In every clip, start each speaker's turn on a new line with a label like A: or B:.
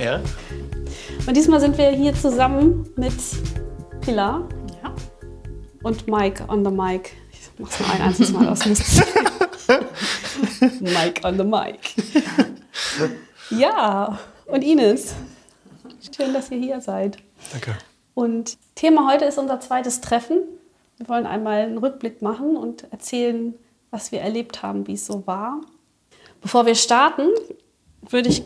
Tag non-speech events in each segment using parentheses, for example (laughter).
A: air.
B: Und diesmal sind wir hier zusammen mit Pilar
C: Ja.
B: und Mike on the mic. Ich mach's nur ein einziges Mal aus Mist. (laughs) Mike on the mic. Ja, und Ines. Schön, dass ihr hier seid.
A: Danke.
B: Und Thema heute ist unser zweites Treffen. Wir wollen einmal einen Rückblick machen und erzählen, was wir erlebt haben, wie es so war. Bevor wir starten, würde ich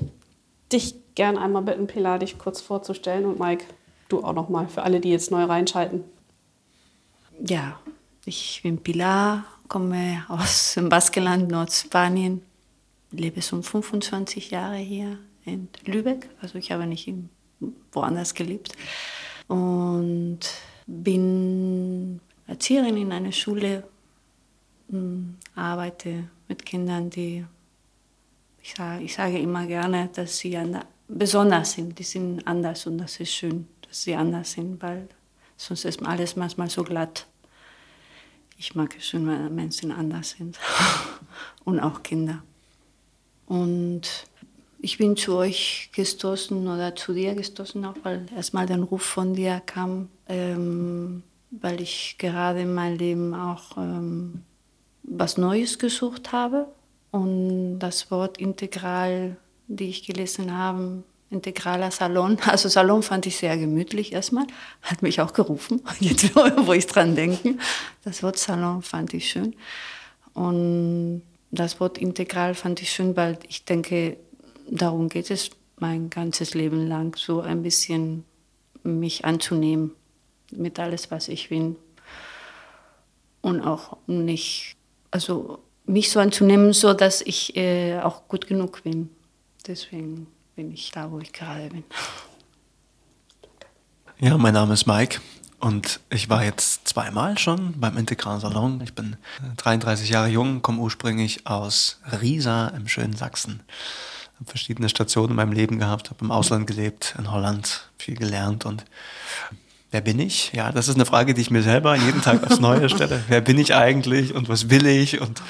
B: dich gern einmal bitten, Pilar, dich kurz vorzustellen und Mike, du auch noch mal für alle, die jetzt neu reinschalten.
C: Ja, ich bin Pilar, komme aus dem Baskenland, Nordspanien, lebe schon 25 Jahre hier in Lübeck. Also ich habe nicht woanders gelebt. Und bin Erzieherin in einer Schule, m, arbeite mit Kindern, die, ich sage, ich sage immer gerne, dass sie anda- besonders sind. Die sind anders und das ist schön, dass sie anders sind, weil sonst ist alles manchmal so glatt. Ich mag es schön, wenn Menschen anders sind (laughs) und auch Kinder. Und ich bin zu euch gestoßen oder zu dir gestoßen, auch weil erstmal der Ruf von dir kam, ähm, weil ich gerade in meinem Leben auch ähm, was Neues gesucht habe. Und das Wort integral, die ich gelesen habe, integraler Salon, (laughs) also Salon fand ich sehr gemütlich erstmal, hat mich auch gerufen, (laughs) jetzt wo ich dran denke. Das Wort Salon fand ich schön. Und das Wort integral fand ich schön, weil ich denke, darum geht es mein ganzes Leben lang, so ein bisschen mich anzunehmen mit alles, was ich bin. Und auch nicht, also mich so anzunehmen, so dass ich äh, auch gut genug bin. Deswegen bin ich da, wo ich gerade bin.
A: Ja, mein Name ist Mike und ich war jetzt zweimal schon beim Integralen Salon. Ich bin äh, 33 Jahre jung, komme ursprünglich aus Riesa im schönen Sachsen. Habe verschiedene Stationen in meinem Leben gehabt, habe im Ausland gelebt, in Holland, viel gelernt und wer bin ich? Ja, das ist eine Frage, die ich mir selber jeden Tag aufs Neue stelle. (laughs) wer bin ich eigentlich und was will ich und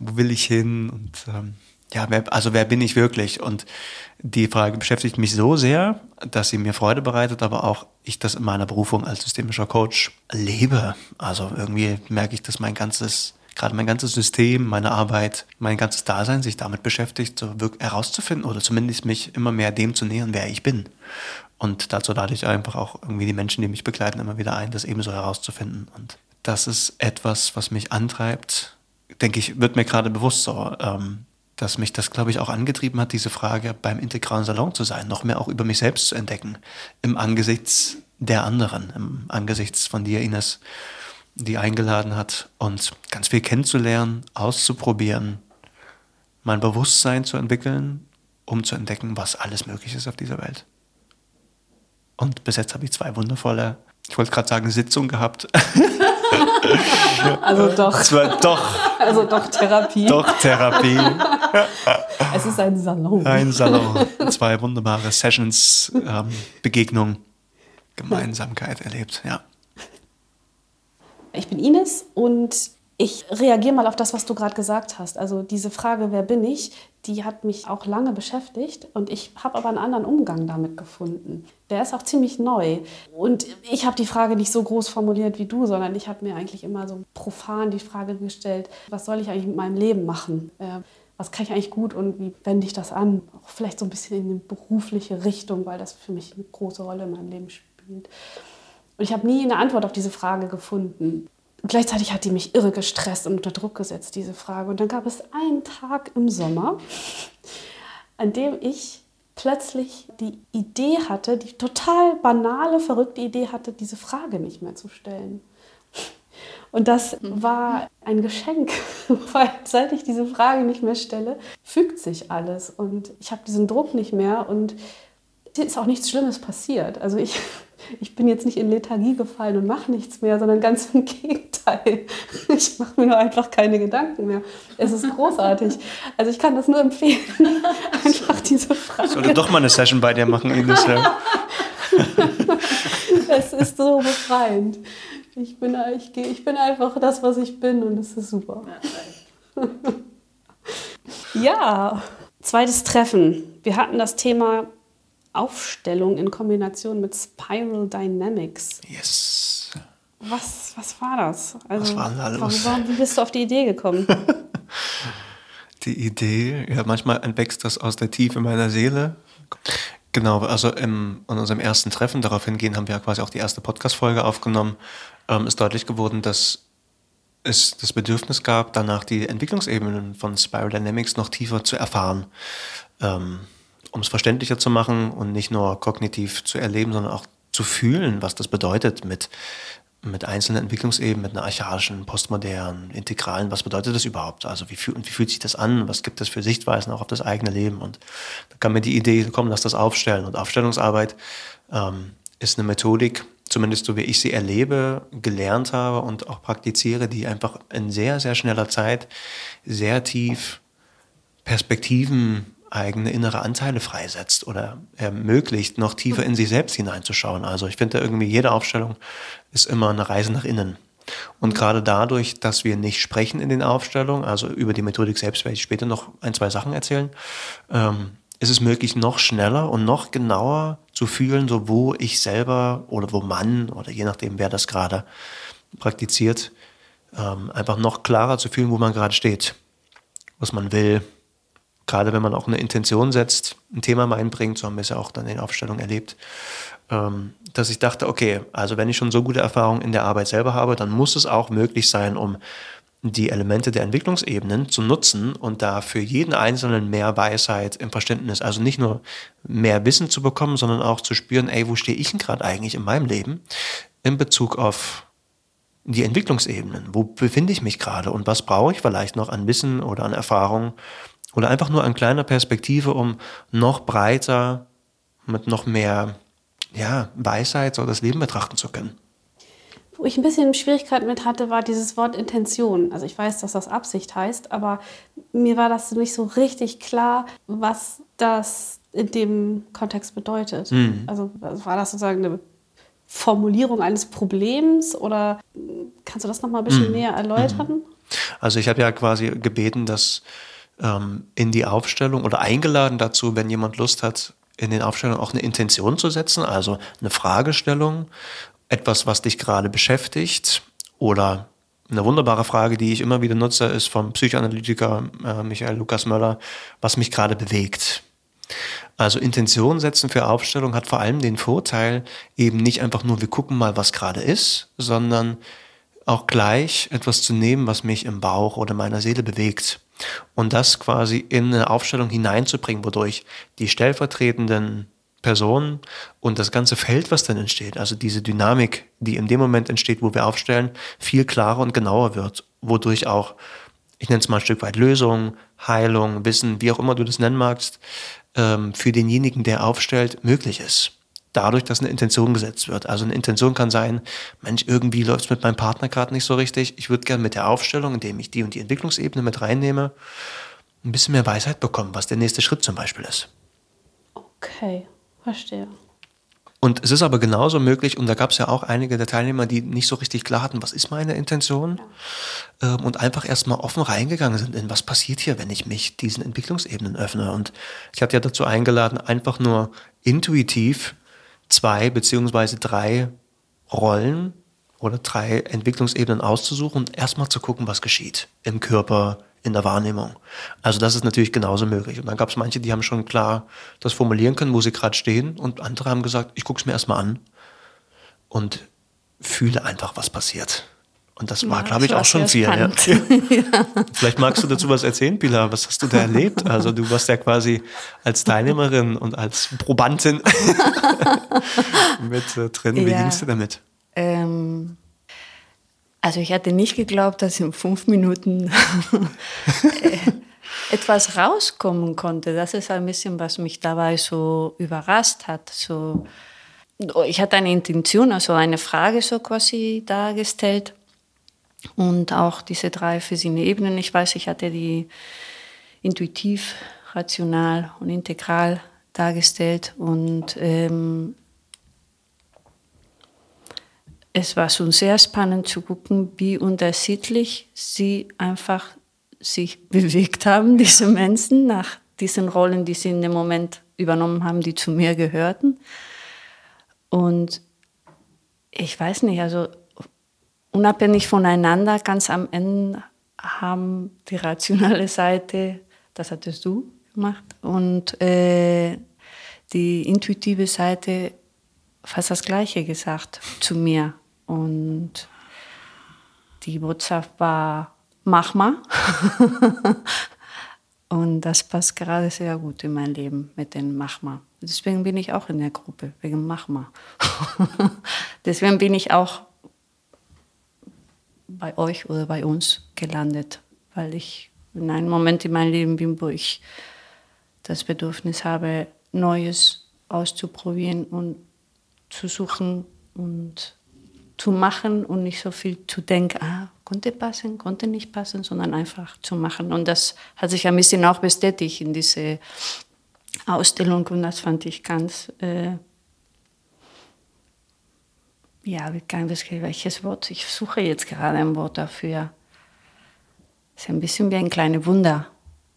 A: wo will ich hin und ähm, ja, wer, also wer bin ich wirklich? Und die Frage beschäftigt mich so sehr, dass sie mir Freude bereitet, aber auch ich das in meiner Berufung als systemischer Coach lebe. Also irgendwie merke ich, dass mein ganzes, gerade mein ganzes System, meine Arbeit, mein ganzes Dasein sich damit beschäftigt, so herauszufinden oder zumindest mich immer mehr dem zu nähern, wer ich bin. Und dazu lade ich einfach auch irgendwie die Menschen, die mich begleiten, immer wieder ein, das ebenso herauszufinden. Und das ist etwas, was mich antreibt, denke ich, wird mir gerade bewusst so, ähm, dass mich das, glaube ich, auch angetrieben hat, diese Frage beim integralen Salon zu sein, noch mehr auch über mich selbst zu entdecken, im Angesichts der anderen, im Angesichts von dir, Ines, die eingeladen hat, und ganz viel kennenzulernen, auszuprobieren, mein Bewusstsein zu entwickeln, um zu entdecken, was alles möglich ist auf dieser Welt. Und bis jetzt habe ich zwei wundervolle, ich wollte gerade sagen, Sitzungen gehabt. (laughs)
B: Also doch,
A: Es war doch,
B: also doch Therapie.
A: doch Therapie. (laughs)
B: Es ist ein Salon.
A: Ein Salon. Zwei wunderbare Sessions, ähm, Begegnung, Gemeinsamkeit erlebt. Ja.
B: Ich bin Ines und ich reagiere mal auf das, was du gerade gesagt hast. Also diese Frage, wer bin ich, die hat mich auch lange beschäftigt und ich habe aber einen anderen Umgang damit gefunden. Der ist auch ziemlich neu. Und ich habe die Frage nicht so groß formuliert wie du, sondern ich habe mir eigentlich immer so profan die Frage gestellt, was soll ich eigentlich mit meinem Leben machen? Was kann ich eigentlich gut und wie wende ich das an? Auch vielleicht so ein bisschen in eine berufliche Richtung, weil das für mich eine große Rolle in meinem Leben spielt. Und ich habe nie eine Antwort auf diese Frage gefunden. Gleichzeitig hat die mich irre gestresst und unter Druck gesetzt, diese Frage. Und dann gab es einen Tag im Sommer, an dem ich plötzlich die Idee hatte, die total banale, verrückte Idee hatte, diese Frage nicht mehr zu stellen. Und das war ein Geschenk, (laughs) weil seit ich diese Frage nicht mehr stelle, fügt sich alles und ich habe diesen Druck nicht mehr und es ist auch nichts Schlimmes passiert. Also ich, (laughs) ich bin jetzt nicht in Lethargie gefallen und mache nichts mehr, sondern ganz im (laughs) Gegenteil. Ich mache mir nur einfach keine Gedanken mehr. Es ist großartig. Also ich kann das nur empfehlen, einfach diese Frage.
A: Sollte doch mal eine Session bei dir machen, Ines.
B: Es ist so befreiend. Ich bin, ich, geh- ich bin einfach das, was ich bin und es ist super. (laughs) Ja, zweites Treffen. Wir hatten das Thema Aufstellung in Kombination mit Spiral Dynamics.
A: Yes.
B: Was, was war das? Also,
A: was war denn da los?
B: Warum, warum, wie bist du auf die Idee gekommen? (laughs)
A: die Idee, ja, manchmal entwächst das aus der Tiefe meiner Seele. Genau, also im, in unserem ersten Treffen, darauf hingehen, haben wir ja quasi auch die erste Podcast-Folge aufgenommen, ähm, ist deutlich geworden, dass es das Bedürfnis gab, danach die Entwicklungsebenen von Spiral Dynamics noch tiefer zu erfahren, ähm, um es verständlicher zu machen und nicht nur kognitiv zu erleben, sondern auch zu fühlen, was das bedeutet mit, mit einzelnen Entwicklungsebenen, mit einer archaischen, postmodernen, integralen. Was bedeutet das überhaupt? Also wie, fühl, wie fühlt sich das an? Was gibt es für Sichtweisen auch auf das eigene Leben? Und da kam mir die Idee, komm, lass das aufstellen. Und Aufstellungsarbeit ähm, ist eine Methodik, zumindest so wie ich sie erlebe, gelernt habe und auch praktiziere, die einfach in sehr, sehr schneller Zeit sehr tief Perspektiven eigene innere Anteile freisetzt oder ermöglicht, noch tiefer in sich selbst hineinzuschauen. Also ich finde irgendwie jede Aufstellung ist immer eine Reise nach innen. Und gerade dadurch, dass wir nicht sprechen in den Aufstellungen, also über die Methodik selbst werde ich später noch ein, zwei Sachen erzählen, ähm, ist es möglich, noch schneller und noch genauer zu fühlen, so wo ich selber oder wo man oder je nachdem, wer das gerade praktiziert, ähm, einfach noch klarer zu fühlen, wo man gerade steht, was man will. Gerade wenn man auch eine Intention setzt, ein Thema mal einbringt, so haben wir es ja auch dann in der Aufstellung erlebt, ähm, dass ich dachte, okay, also wenn ich schon so gute Erfahrungen in der Arbeit selber habe, dann muss es auch möglich sein, um die Elemente der Entwicklungsebenen zu nutzen und da für jeden Einzelnen mehr Weisheit im Verständnis, also nicht nur mehr Wissen zu bekommen, sondern auch zu spüren, ey, wo stehe ich denn gerade eigentlich in meinem Leben in Bezug auf die Entwicklungsebenen? Wo befinde ich mich gerade und was brauche ich vielleicht noch an Wissen oder an Erfahrung oder einfach nur an kleiner Perspektive, um noch breiter mit noch mehr ja, Weisheit so das Leben betrachten zu können?
B: Wo ich ein bisschen Schwierigkeiten mit hatte, war dieses Wort Intention. Also ich weiß, dass das Absicht heißt, aber mir war das nicht so richtig klar, was das in dem Kontext bedeutet. Mhm. Also war das sozusagen eine Formulierung eines Problems oder kannst du das noch mal ein bisschen mhm. näher erläutern? Mhm.
A: Also ich habe ja quasi gebeten, dass ähm, in die Aufstellung oder eingeladen dazu, wenn jemand Lust hat, in den Aufstellungen auch eine Intention zu setzen, also eine Fragestellung etwas, was dich gerade beschäftigt oder eine wunderbare Frage, die ich immer wieder nutze, ist vom Psychoanalytiker äh, Michael Lukas Möller, was mich gerade bewegt. Also Intention setzen für Aufstellung hat vor allem den Vorteil, eben nicht einfach nur, wir gucken mal, was gerade ist, sondern auch gleich etwas zu nehmen, was mich im Bauch oder meiner Seele bewegt. Und das quasi in eine Aufstellung hineinzubringen, wodurch die stellvertretenden Personen und das ganze Feld, was dann entsteht, also diese Dynamik, die in dem Moment entsteht, wo wir aufstellen, viel klarer und genauer wird, wodurch auch, ich nenne es mal ein Stück weit Lösung, Heilung, Wissen, wie auch immer du das nennen magst, ähm, für denjenigen, der aufstellt, möglich ist. Dadurch, dass eine Intention gesetzt wird. Also eine Intention kann sein, Mensch, irgendwie läuft es mit meinem Partner gerade nicht so richtig. Ich würde gerne mit der Aufstellung, indem ich die und die Entwicklungsebene mit reinnehme, ein bisschen mehr Weisheit bekommen, was der nächste Schritt zum Beispiel ist.
B: Okay. Verstehe.
A: Und es ist aber genauso möglich, und da gab es ja auch einige der Teilnehmer, die nicht so richtig klar hatten, was ist meine Intention, ja. ähm, und einfach erstmal offen reingegangen sind in, was passiert hier, wenn ich mich diesen Entwicklungsebenen öffne. Und ich hatte ja dazu eingeladen, einfach nur intuitiv zwei beziehungsweise drei Rollen oder drei Entwicklungsebenen auszusuchen und erstmal zu gucken, was geschieht im Körper, in der Wahrnehmung. Also das ist natürlich genauso möglich. Und dann gab es manche, die haben schon klar das formulieren können, wo sie gerade stehen. Und andere haben gesagt, ich gucke es mir erstmal an und fühle einfach, was passiert. Und das war, ja, glaube ich, auch schon viel. Ja. (laughs) ja. Vielleicht magst du dazu was erzählen, Pilar. Was hast du da erlebt? Also du warst ja quasi als Teilnehmerin und als Probantin (laughs) mit äh, drin. Wie ja. gingst du damit?
C: Ähm, also ich hatte nicht geglaubt, dass in fünf Minuten (laughs) äh, etwas rauskommen konnte. Das ist ein bisschen, was mich dabei so überrascht hat. So, ich hatte eine Intention, also eine Frage so quasi dargestellt und auch diese drei verschiedene Ebenen. Ich weiß, ich hatte die intuitiv, rational und integral dargestellt und ähm, es war schon sehr spannend zu gucken, wie unterschiedlich sie einfach sich (laughs) bewegt haben, diese Menschen, nach diesen Rollen, die sie in dem Moment übernommen haben, die zu mir gehörten. Und ich weiß nicht, also unabhängig voneinander, ganz am Ende haben die rationale Seite, das hattest du gemacht, und äh, die intuitive Seite fast das Gleiche gesagt zu mir. Und die Botschaft war, mach mal. (laughs) und das passt gerade sehr gut in mein Leben mit dem Mach mal. Deswegen bin ich auch in der Gruppe, wegen Mach mal. (laughs) Deswegen bin ich auch bei euch oder bei uns gelandet, weil ich in einem Moment in meinem Leben bin, wo ich das Bedürfnis habe, Neues auszuprobieren und zu suchen und zu machen und nicht so viel zu denken, ah, konnte passen, konnte nicht passen, sondern einfach zu machen. Und das hat sich ein bisschen auch bestätigt in diese Ausstellung und das fand ich ganz, äh, ja, welches Wort, ich suche jetzt gerade ein Wort dafür. Es ist ein bisschen wie ein kleines Wunder,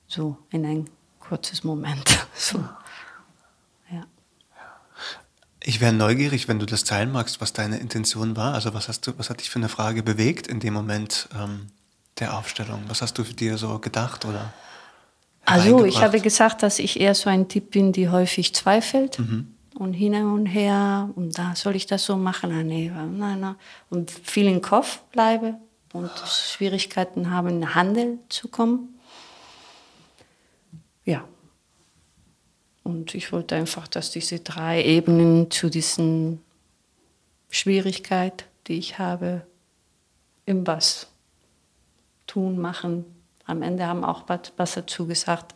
C: so in ein kurzes Moment. (laughs) So.
A: Ich wäre neugierig, wenn du das teilen magst, was deine Intention war. Also was hast du, was hat dich für eine Frage bewegt in dem Moment ähm, der Aufstellung? Was hast du für dir so gedacht oder?
C: Also ich habe gesagt, dass ich eher so ein Typ bin, die häufig zweifelt mhm. und hin und her und da soll ich das so machen, ah, nee, nein, nein. und viel im Kopf bleibe und Schwierigkeiten habe, in den Handel zu kommen. Ja, und ich wollte einfach, dass diese drei Ebenen zu diesen Schwierigkeit, die ich habe, im Was tun, machen. Am Ende haben auch was dazu gesagt.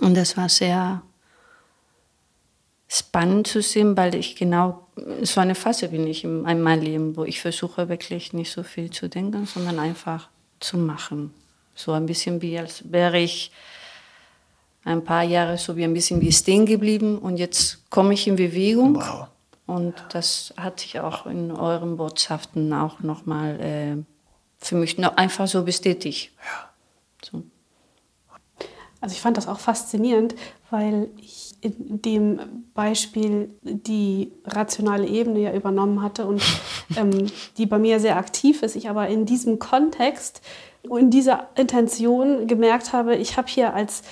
C: Und das war sehr spannend zu sehen, weil ich genau so eine Phase bin ich in meinem Leben, wo ich versuche wirklich nicht so viel zu denken, sondern einfach zu machen. So ein bisschen wie als wäre ich ein paar Jahre so wie ein bisschen wie stehen geblieben und jetzt komme ich in Bewegung. Wow. Und das hat sich auch in euren Botschaften auch nochmal äh, für mich noch einfach so bestätigt. Ja. So.
B: Also ich fand das auch faszinierend, weil ich in dem Beispiel die rationale Ebene ja übernommen hatte und (laughs) ähm, die bei mir sehr aktiv ist. Ich aber in diesem Kontext und in dieser Intention gemerkt habe, ich habe hier als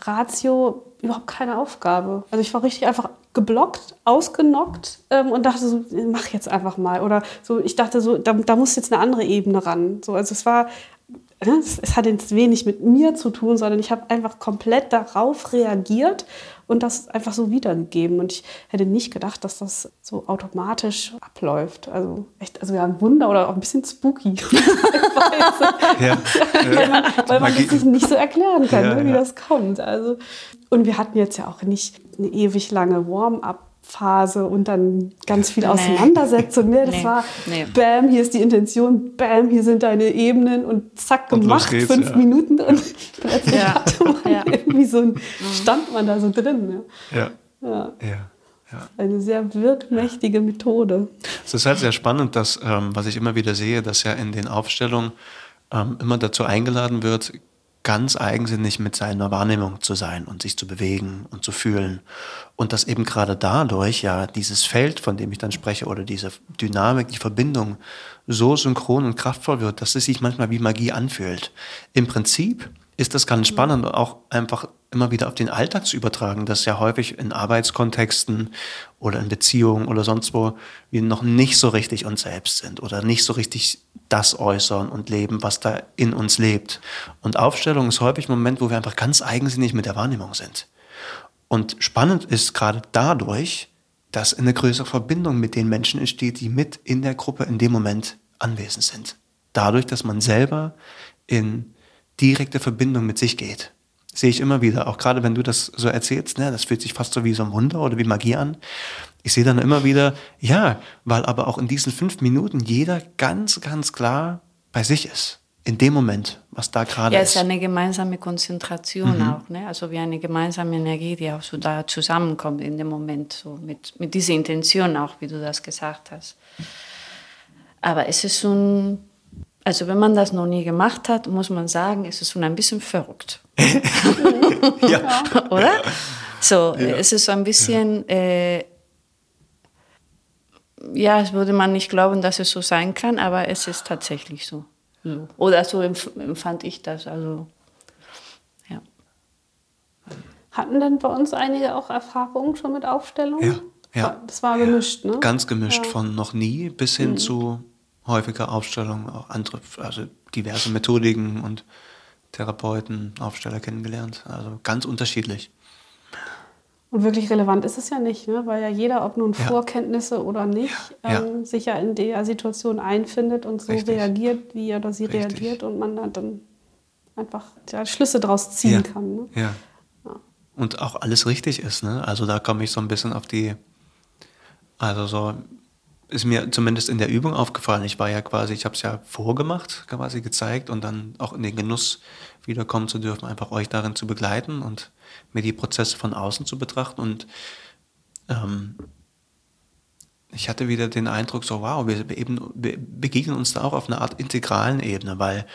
B: Ratio überhaupt keine Aufgabe. Also ich war richtig einfach geblockt, ausgenockt ähm, und dachte so, mach jetzt einfach mal. Oder so, ich dachte so, da, da muss jetzt eine andere Ebene ran. So, also es war, ne, es, es hat jetzt wenig mit mir zu tun, sondern ich habe einfach komplett darauf reagiert und das einfach so wiedergegeben. Und ich hätte nicht gedacht, dass das so automatisch abläuft. Also echt, also ja, ein Wunder oder auch ein bisschen spooky. (laughs) ja. weil man, weil man das sich nicht so erklären kann, ja, ne, wie ja. das kommt. Also, und wir hatten jetzt ja auch nicht eine ewig lange Warm-up Phase und dann ganz viel Auseinandersetzung. Nee. Das nee. war nee. Bam, hier ist die Intention, Bam, hier sind deine Ebenen und zack, gemacht, und fünf ja. Minuten und (laughs) plötzlich ja. hatte man ja. irgendwie so ein, mhm. stand man da so drin. Ne? Ja. ja. ja. Eine sehr wirkmächtige Methode.
A: Es ist halt sehr spannend, dass, ähm, was ich immer wieder sehe, dass ja in den Aufstellungen ähm, immer dazu eingeladen wird, ganz eigensinnig mit seiner Wahrnehmung zu sein und sich zu bewegen und zu fühlen. Und dass eben gerade dadurch ja dieses Feld, von dem ich dann spreche, oder diese Dynamik, die Verbindung so synchron und kraftvoll wird, dass es sich manchmal wie Magie anfühlt. Im Prinzip ist das ganz spannend, auch einfach immer wieder auf den Alltag zu übertragen, dass ja häufig in Arbeitskontexten oder in Beziehungen oder sonst wo wir noch nicht so richtig uns selbst sind oder nicht so richtig das äußern und leben, was da in uns lebt. Und Aufstellung ist häufig ein Moment, wo wir einfach ganz eigensinnig mit der Wahrnehmung sind. Und spannend ist gerade dadurch, dass eine größere Verbindung mit den Menschen entsteht, die mit in der Gruppe in dem Moment anwesend sind. Dadurch, dass man selber in direkte Verbindung mit sich geht. Sehe ich immer wieder, auch gerade wenn du das so erzählst, ne, das fühlt sich fast so wie so ein Wunder oder wie Magie an. Ich sehe dann immer wieder, ja, weil aber auch in diesen fünf Minuten jeder ganz, ganz klar bei sich ist. In dem Moment, was da gerade
C: ist. Ja,
A: es
C: ist eine gemeinsame Konzentration mhm. auch, ne? also wie eine gemeinsame Energie, die auch so da zusammenkommt in dem Moment, so mit, mit dieser Intention auch, wie du das gesagt hast. Aber es ist so ein also wenn man das noch nie gemacht hat, muss man sagen, ist es schon ein bisschen verrückt. (laughs) ja. Oder? So, ja. es ist so ein bisschen, ja. Äh, ja, es würde man nicht glauben, dass es so sein kann, aber es ist tatsächlich so. so. Oder so empfand ich das. Also, ja.
B: Hatten denn bei uns einige auch Erfahrungen schon mit Aufstellungen?
A: Ja, ja.
B: Das war gemischt, ne?
A: Ganz gemischt, von noch nie bis hin mhm. zu häufiger Aufstellung, auch andere, also diverse Methodiken und Therapeuten, Aufsteller kennengelernt. Also ganz unterschiedlich.
B: Und wirklich relevant ist es ja nicht, ne? weil ja jeder, ob nun ja. Vorkenntnisse oder nicht, ja. Ähm, sich ja in der Situation einfindet und so Richtig. reagiert, wie er oder sie Richtig. reagiert und man dann einfach ja, Schlüsse daraus ziehen
A: ja.
B: kann. Ne?
A: Ja. Und auch alles richtig ist. Ne? Also da komme ich so ein bisschen auf die, also so ist mir zumindest in der Übung aufgefallen. Ich war ja quasi, ich habe es ja vorgemacht, quasi gezeigt und dann auch in den Genuss wiederkommen zu dürfen, einfach euch darin zu begleiten und mir die Prozesse von außen zu betrachten. Und ähm, ich hatte wieder den Eindruck, so wow, wir, begegnen uns da auch auf einer Art integralen Ebene, weil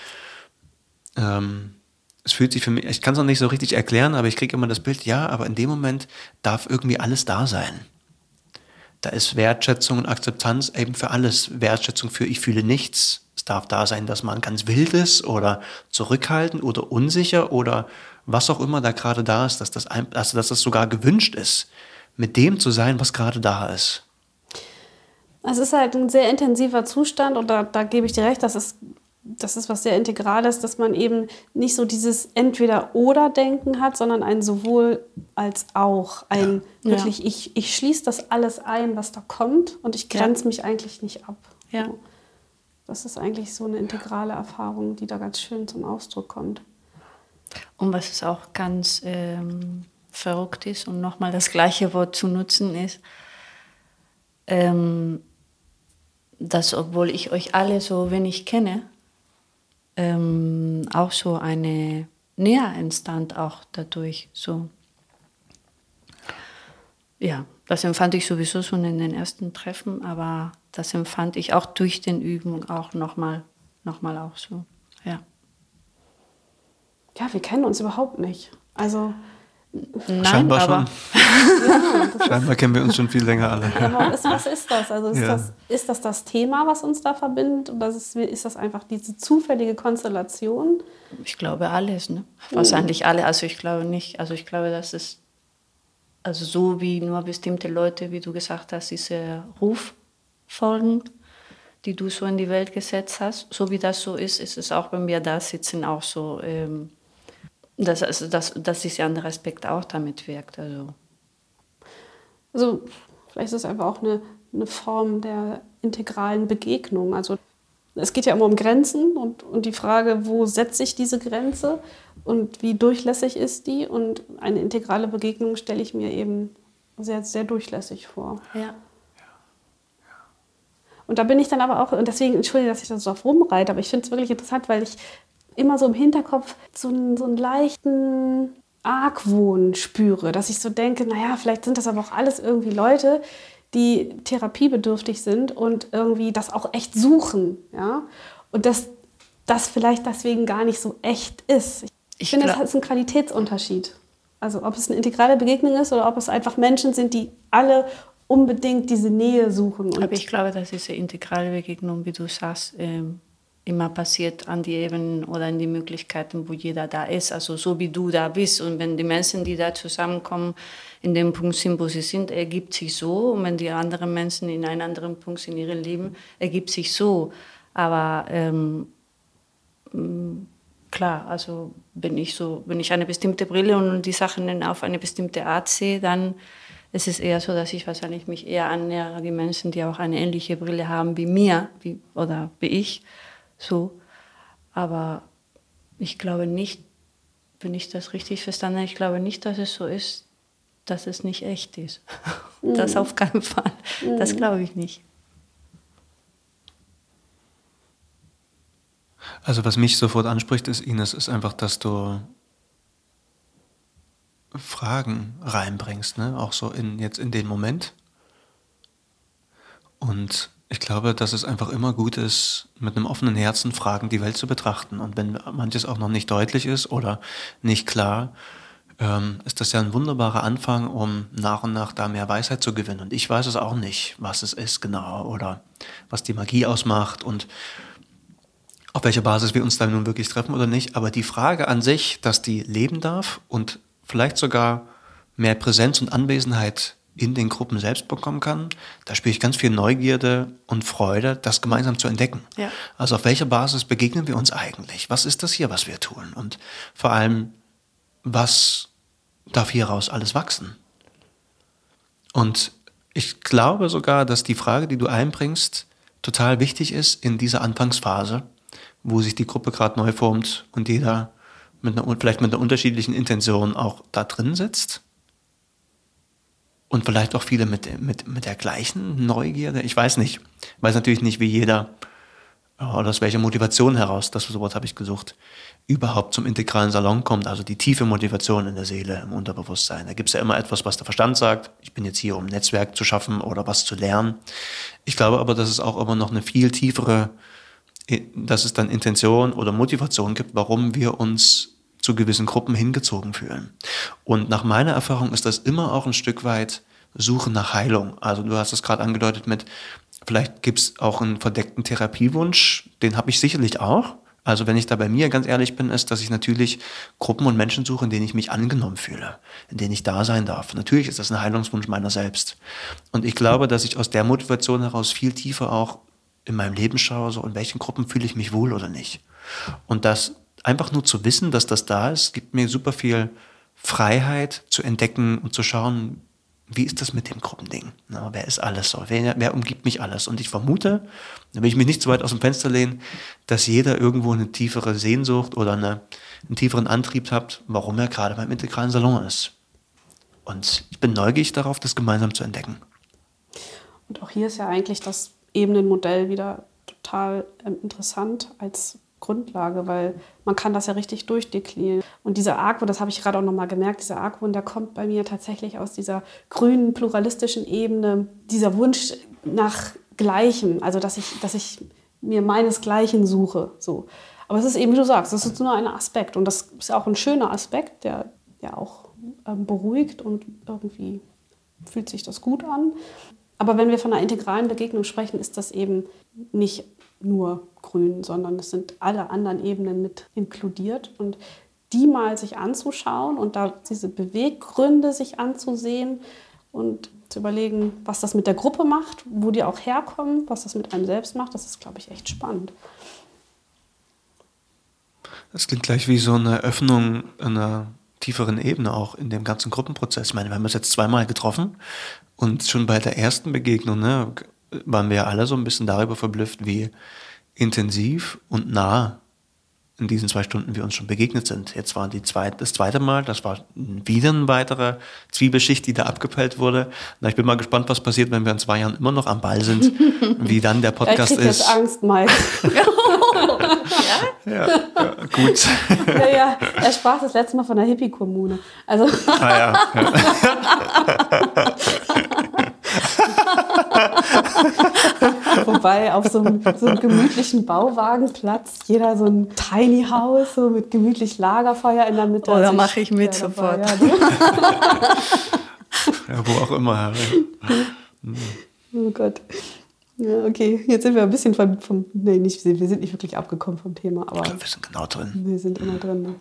A: ähm, es fühlt sich für mich, ich kann es noch nicht so richtig erklären, aber ich kriege immer das Bild, ja, aber in dem Moment darf irgendwie alles da sein da ist Wertschätzung und Akzeptanz eben für alles. Wertschätzung für ich fühle nichts. Es darf da sein, dass man ganz wild ist oder zurückhaltend oder unsicher oder was auch immer da gerade da ist, dass das, also dass das sogar gewünscht ist, mit dem zu sein, was gerade da ist.
B: Es ist halt ein sehr intensiver Zustand und da, da gebe ich dir recht, das ist das ist was sehr Integrales, dass man eben nicht so dieses Entweder-Oder-Denken hat, sondern ein sowohl als auch. Ein ja. wirklich. Ich, ich schließe das alles ein, was da kommt und ich grenze ja. mich eigentlich nicht ab.
C: Ja.
B: Das ist eigentlich so eine integrale Erfahrung, die da ganz schön zum Ausdruck kommt.
C: Und was es auch ganz ähm, verrückt ist, und nochmal das gleiche Wort zu nutzen, ist, ähm, dass obwohl ich euch alle so wenig kenne, ähm, auch so eine Nähe entstand auch dadurch. So. Ja, das empfand ich sowieso schon in den ersten Treffen, aber das empfand ich auch durch den Übung auch nochmal noch mal auch so. Ja.
B: Ja, wir kennen uns überhaupt nicht. Also
C: Nein, Scheinbar aber.
A: Schon. (laughs) Scheinbar kennen wir uns schon viel länger alle.
B: Aber ist, was ist das? Also ist, ja. das, ist das das Thema, was uns da verbindet? Oder ist, ist das einfach diese zufällige Konstellation?
C: Ich glaube alles, ne? Wahrscheinlich alle. Also ich glaube nicht. Also ich glaube, dass es also so wie nur bestimmte Leute, wie du gesagt hast, diese Ruf folgen, die du so in die Welt gesetzt hast. So wie das so ist, ist es auch, wenn wir da sitzen, auch so. Ähm, dass, also, dass, dass dieser andere Aspekt auch damit wirkt. Also,
B: also vielleicht ist es einfach auch eine, eine Form der integralen Begegnung. Also es geht ja immer um Grenzen und, und die Frage, wo setze ich diese Grenze und wie durchlässig ist die? Und eine integrale Begegnung stelle ich mir eben sehr, sehr durchlässig vor.
C: Ja.
B: Und da bin ich dann aber auch, und deswegen entschuldige, dass ich da so auf rumreite, aber ich finde es wirklich interessant, weil ich immer so im Hinterkopf so einen, so einen leichten Argwohn spüre, dass ich so denke, naja, vielleicht sind das aber auch alles irgendwie Leute, die therapiebedürftig sind und irgendwie das auch echt suchen. Ja? Und dass das vielleicht deswegen gar nicht so echt ist. Ich, ich finde, das ist ein Qualitätsunterschied. Also ob es eine integrale Begegnung ist oder ob es einfach Menschen sind, die alle unbedingt diese Nähe suchen.
C: Aber ich glaube, dass diese integrale Begegnung, wie du sagst, ähm, immer passiert an die Ebenen oder in die Möglichkeiten, wo jeder da ist. Also so wie du da bist. Und wenn die Menschen, die da zusammenkommen, in dem Punkt sind, wo sie sind, ergibt sich so. Und wenn die anderen Menschen in einem anderen Punkt in ihrem Leben, ergibt sich so. Aber ähm, mm, klar, also wenn ich so, wenn ich eine bestimmte Brille und die Sachen auf eine bestimmte Art sehe, dann ist es eher so, dass ich wahrscheinlich mich eher annähere an die Menschen, die auch eine ähnliche Brille haben wie mir wie, oder wie ich. So. Aber ich glaube nicht, wenn ich das richtig verstanden habe, ich glaube nicht, dass es so ist, dass es nicht echt ist. (laughs) Mhm. Das auf keinen Fall. Mhm. Das glaube ich nicht.
A: Also was mich sofort anspricht, ist, Ines, ist einfach, dass du Fragen reinbringst, ne? auch so in, jetzt in den Moment. Und ich glaube, dass es einfach immer gut ist, mit einem offenen Herzen Fragen die Welt zu betrachten. Und wenn manches auch noch nicht deutlich ist oder nicht klar, ähm, ist das ja ein wunderbarer Anfang, um nach und nach da mehr Weisheit zu gewinnen. Und ich weiß es auch nicht, was es ist genau oder was die Magie ausmacht und auf welcher Basis wir uns dann nun wirklich treffen oder nicht. Aber die Frage an sich, dass die leben darf und vielleicht sogar mehr Präsenz und Anwesenheit in den Gruppen selbst bekommen kann, da spüre ich ganz viel Neugierde und Freude, das gemeinsam zu entdecken. Ja. Also auf welcher Basis begegnen wir uns eigentlich? Was ist das hier, was wir tun? Und vor allem, was darf hieraus alles wachsen? Und ich glaube sogar, dass die Frage, die du einbringst, total wichtig ist in dieser Anfangsphase, wo sich die Gruppe gerade neu formt und jeder mit einer, vielleicht mit einer unterschiedlichen Intention auch da drin sitzt und vielleicht auch viele mit, mit, mit der gleichen Neugierde. Ich weiß nicht. Ich weiß natürlich nicht, wie jeder oder aus welcher Motivation heraus, das Wort habe ich gesucht, überhaupt zum integralen Salon kommt. Also die tiefe Motivation in der Seele, im Unterbewusstsein. Da gibt es ja immer etwas, was der Verstand sagt. Ich bin jetzt hier, um Netzwerk zu schaffen oder was zu lernen. Ich glaube aber, dass es auch immer noch eine viel tiefere, dass es dann Intention oder Motivation gibt, warum wir uns zu gewissen Gruppen hingezogen fühlen. Und nach meiner Erfahrung ist das immer auch ein Stück weit Suche nach Heilung. Also du hast es gerade angedeutet mit, vielleicht gibt es auch einen verdeckten Therapiewunsch, den habe ich sicherlich auch. Also wenn ich da bei mir ganz ehrlich bin, ist, dass ich natürlich Gruppen und Menschen suche, in denen ich mich angenommen fühle, in denen ich da sein darf. Natürlich ist das ein Heilungswunsch meiner selbst. Und ich glaube, dass ich aus der Motivation heraus viel tiefer auch in meinem Leben schaue, so in welchen Gruppen fühle ich mich wohl oder nicht. Und das einfach nur zu wissen, dass das da ist, gibt mir super viel Freiheit zu entdecken und zu schauen, wie ist das mit dem Gruppending? Na, wer ist alles so? Wer, wer, umgibt mich alles? Und ich vermute, da will ich mich nicht zu weit aus dem Fenster lehnen, dass jeder irgendwo eine tiefere Sehnsucht oder eine, einen tieferen Antrieb hat, warum er gerade beim integralen Salon ist. Und ich bin neugierig darauf, das gemeinsam zu entdecken.
B: Und auch hier ist ja eigentlich das Ebenenmodell wieder total ähm, interessant als Grundlage, weil man kann das ja richtig durchdeklinieren. Und dieser Argwohn, das habe ich gerade auch nochmal gemerkt, dieser Argwohn, der kommt bei mir tatsächlich aus dieser grünen, pluralistischen Ebene, dieser Wunsch nach Gleichem, also dass ich, dass ich mir meinesgleichen suche. So. Aber es ist eben, wie du sagst, das ist nur ein Aspekt und das ist auch ein schöner Aspekt, der ja auch ähm, beruhigt und irgendwie fühlt sich das gut an. Aber wenn wir von einer integralen Begegnung sprechen, ist das eben nicht nur grün, sondern es sind alle anderen Ebenen mit inkludiert. Und die mal sich anzuschauen und da diese Beweggründe sich anzusehen und zu überlegen, was das mit der Gruppe macht, wo die auch herkommen, was das mit einem selbst macht, das ist, glaube ich, echt spannend.
A: Das klingt gleich wie so eine Öffnung einer tieferen Ebene auch in dem ganzen Gruppenprozess. Ich meine, wir haben uns jetzt zweimal getroffen und schon bei der ersten Begegnung ne, waren wir alle so ein bisschen darüber verblüfft, wie intensiv und nah in diesen zwei Stunden wir uns schon begegnet sind. Jetzt war die zweite, das zweite Mal, das war wieder eine weitere Zwiebelschicht, die da abgepellt wurde. Na, ich bin mal gespannt, was passiert, wenn wir in zwei Jahren immer noch am Ball sind, (laughs) wie dann der Podcast ist.
B: Jetzt Angst, Mike.
A: ja? (laughs) Ja, ja, gut.
B: Ja, ja, er sprach das letzte Mal von der Hippie-Kommune. Also. Ah, ja. ja. (laughs) (laughs) Wobei auf so einem, so einem, gemütlichen Bauwagenplatz jeder so ein Tiny House so mit gemütlich Lagerfeuer in der Mitte.
C: Oh, da mache ich mit sofort.
A: Ja, ja, wo auch immer. (laughs)
B: oh Gott. Ja, okay. Jetzt sind wir ein bisschen vom, vom nee, nicht, wir sind nicht wirklich abgekommen vom Thema, aber
A: wir sind genau drin.
B: Wir sind immer drin. Ne?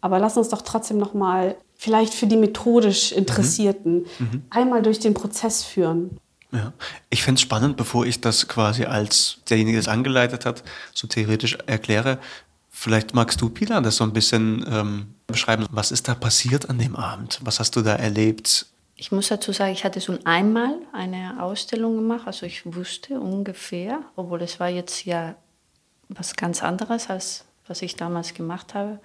B: Aber lass uns doch trotzdem noch mal vielleicht für die methodisch Interessierten mhm. Mhm. einmal durch den Prozess führen.
A: Ja, ich finde es spannend, bevor ich das quasi als derjenige, der es angeleitet hat, so theoretisch erkläre. Vielleicht magst du, Pila, das so ein bisschen ähm, beschreiben. Was ist da passiert an dem Abend? Was hast du da erlebt?
C: Ich muss dazu sagen, ich hatte schon einmal eine Ausstellung gemacht, also ich wusste ungefähr, obwohl es war jetzt ja was ganz anderes, als was ich damals gemacht habe.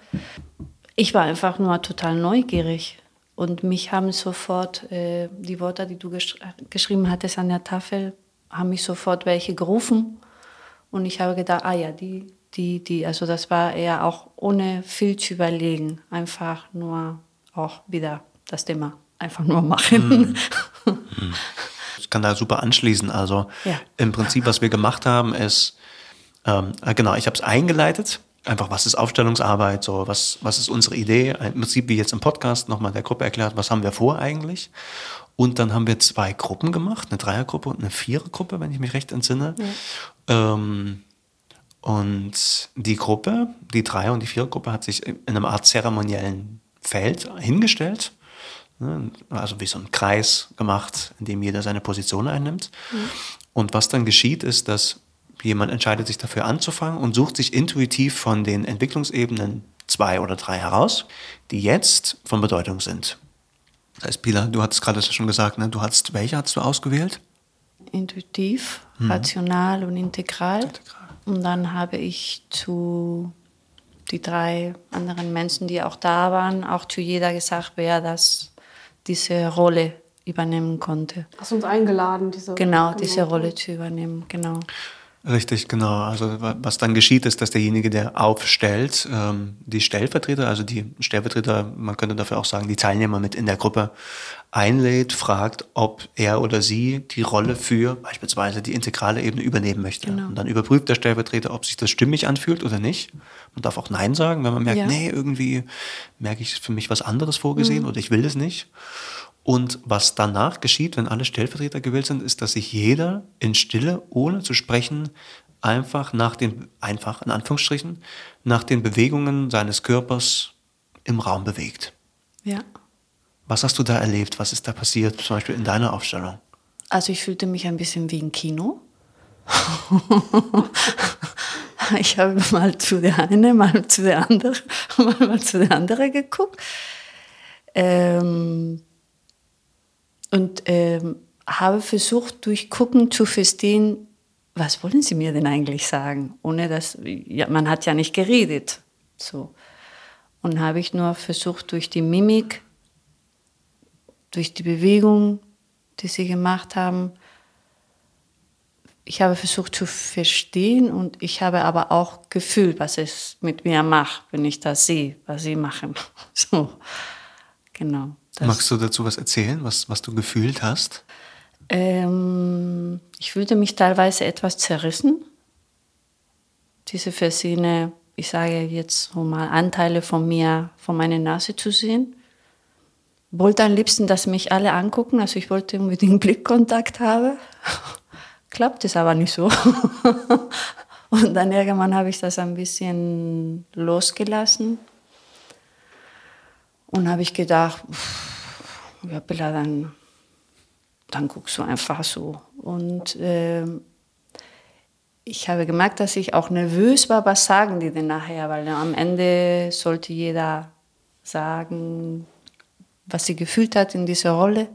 C: Ich war einfach nur total neugierig und mich haben sofort äh, die Worte, die du gesch geschrieben hattest an der Tafel, haben mich sofort welche gerufen. Und ich habe gedacht, ah ja, die, die, die. Also das war eher auch ohne viel zu überlegen. Einfach nur auch wieder das Thema einfach nur machen.
A: Mhm. (laughs) Ich kann da super anschließen. Also ja. im Prinzip, was wir gemacht haben, ist, ähm, äh, genau, ich habe es eingeleitet einfach, was ist Aufstellungsarbeit, so, was, was ist unsere Idee? Im Prinzip, wie jetzt im Podcast nochmal der Gruppe erklärt, was haben wir vor eigentlich? Und dann haben wir zwei Gruppen gemacht, eine Dreiergruppe und eine Vierergruppe, wenn ich mich recht entsinne. Ja. Ähm, und die Gruppe, die Dreier- und die Vierergruppe, hat sich in einem Art zeremoniellen Feld hingestellt. Ne, also wie so ein Kreis gemacht, in dem jeder seine Position einnimmt. Mhm. Und was dann geschieht, ist, dass jemand entscheidet sich dafür anzufangen und sucht sich intuitiv von den Entwicklungsebenen zwei oder drei heraus, die jetzt von Bedeutung sind. Das heißt, Pila, du hattest gerade schon gesagt, ne? du hast, welche hast du ausgewählt?
C: Intuitiv, mhm. rational und integral. integral. Und dann habe ich zu die drei anderen Menschen, die auch da waren, auch zu jeder gesagt, wer das, diese Rolle übernehmen konnte.
B: Hast du uns eingeladen, diese
C: Genau, diese Rolle zu übernehmen, genau.
A: Richtig, genau. Also was dann geschieht, ist, dass derjenige, der aufstellt, ähm, die Stellvertreter, also die Stellvertreter, man könnte dafür auch sagen, die Teilnehmer mit in der Gruppe einlädt, fragt, ob er oder sie die Rolle für beispielsweise die integrale Ebene übernehmen möchte. Genau. Und dann überprüft der Stellvertreter, ob sich das stimmig anfühlt oder nicht. Man darf auch Nein sagen, wenn man merkt, ja. nee, irgendwie merke ich für mich was anderes vorgesehen mhm. oder ich will es nicht. Und was danach geschieht, wenn alle Stellvertreter gewählt sind, ist, dass sich jeder in Stille, ohne zu sprechen, einfach nach den, einfach in Anführungsstrichen, nach den Bewegungen seines Körpers im Raum bewegt.
C: Ja.
A: Was hast du da erlebt? Was ist da passiert, zum Beispiel in deiner Aufstellung?
C: Also ich fühlte mich ein bisschen wie ein Kino. (laughs) ich habe mal zu der eine, mal zu der anderen, (laughs) mal, mal zu der anderen geguckt. Ähm, und ähm, habe versucht, durch Gucken zu verstehen, was wollen Sie mir denn eigentlich sagen? Ohne dass, ja, man hat ja nicht geredet. So. Und habe ich nur versucht, durch die Mimik, durch die Bewegung, die sie gemacht haben, ich habe versucht zu verstehen und ich habe aber auch gefühlt, was es mit mir macht, wenn ich das sehe, was sie machen. (laughs) So, genau.
A: Magst du dazu was erzählen, was, was du gefühlt hast?
C: Ähm, ich fühlte mich teilweise etwas zerrissen. Diese verschiedene, ich sage jetzt mal Anteile von mir, von meiner Nase zu sehen. Wollte am liebsten, dass mich alle angucken, also ich wollte unbedingt (laughs) Blickkontakt haben. (laughs) Klappt es aber nicht so. (laughs) Und dann irgendwann habe ich das ein bisschen losgelassen und habe ich gedacht, ja, Bella, dann, dann guckst du einfach so. Und äh, ich habe gemerkt, dass ich auch nervös war, was sagen die denn nachher, weil am Ende sollte jeder sagen, was sie gefühlt hat in dieser Rolle.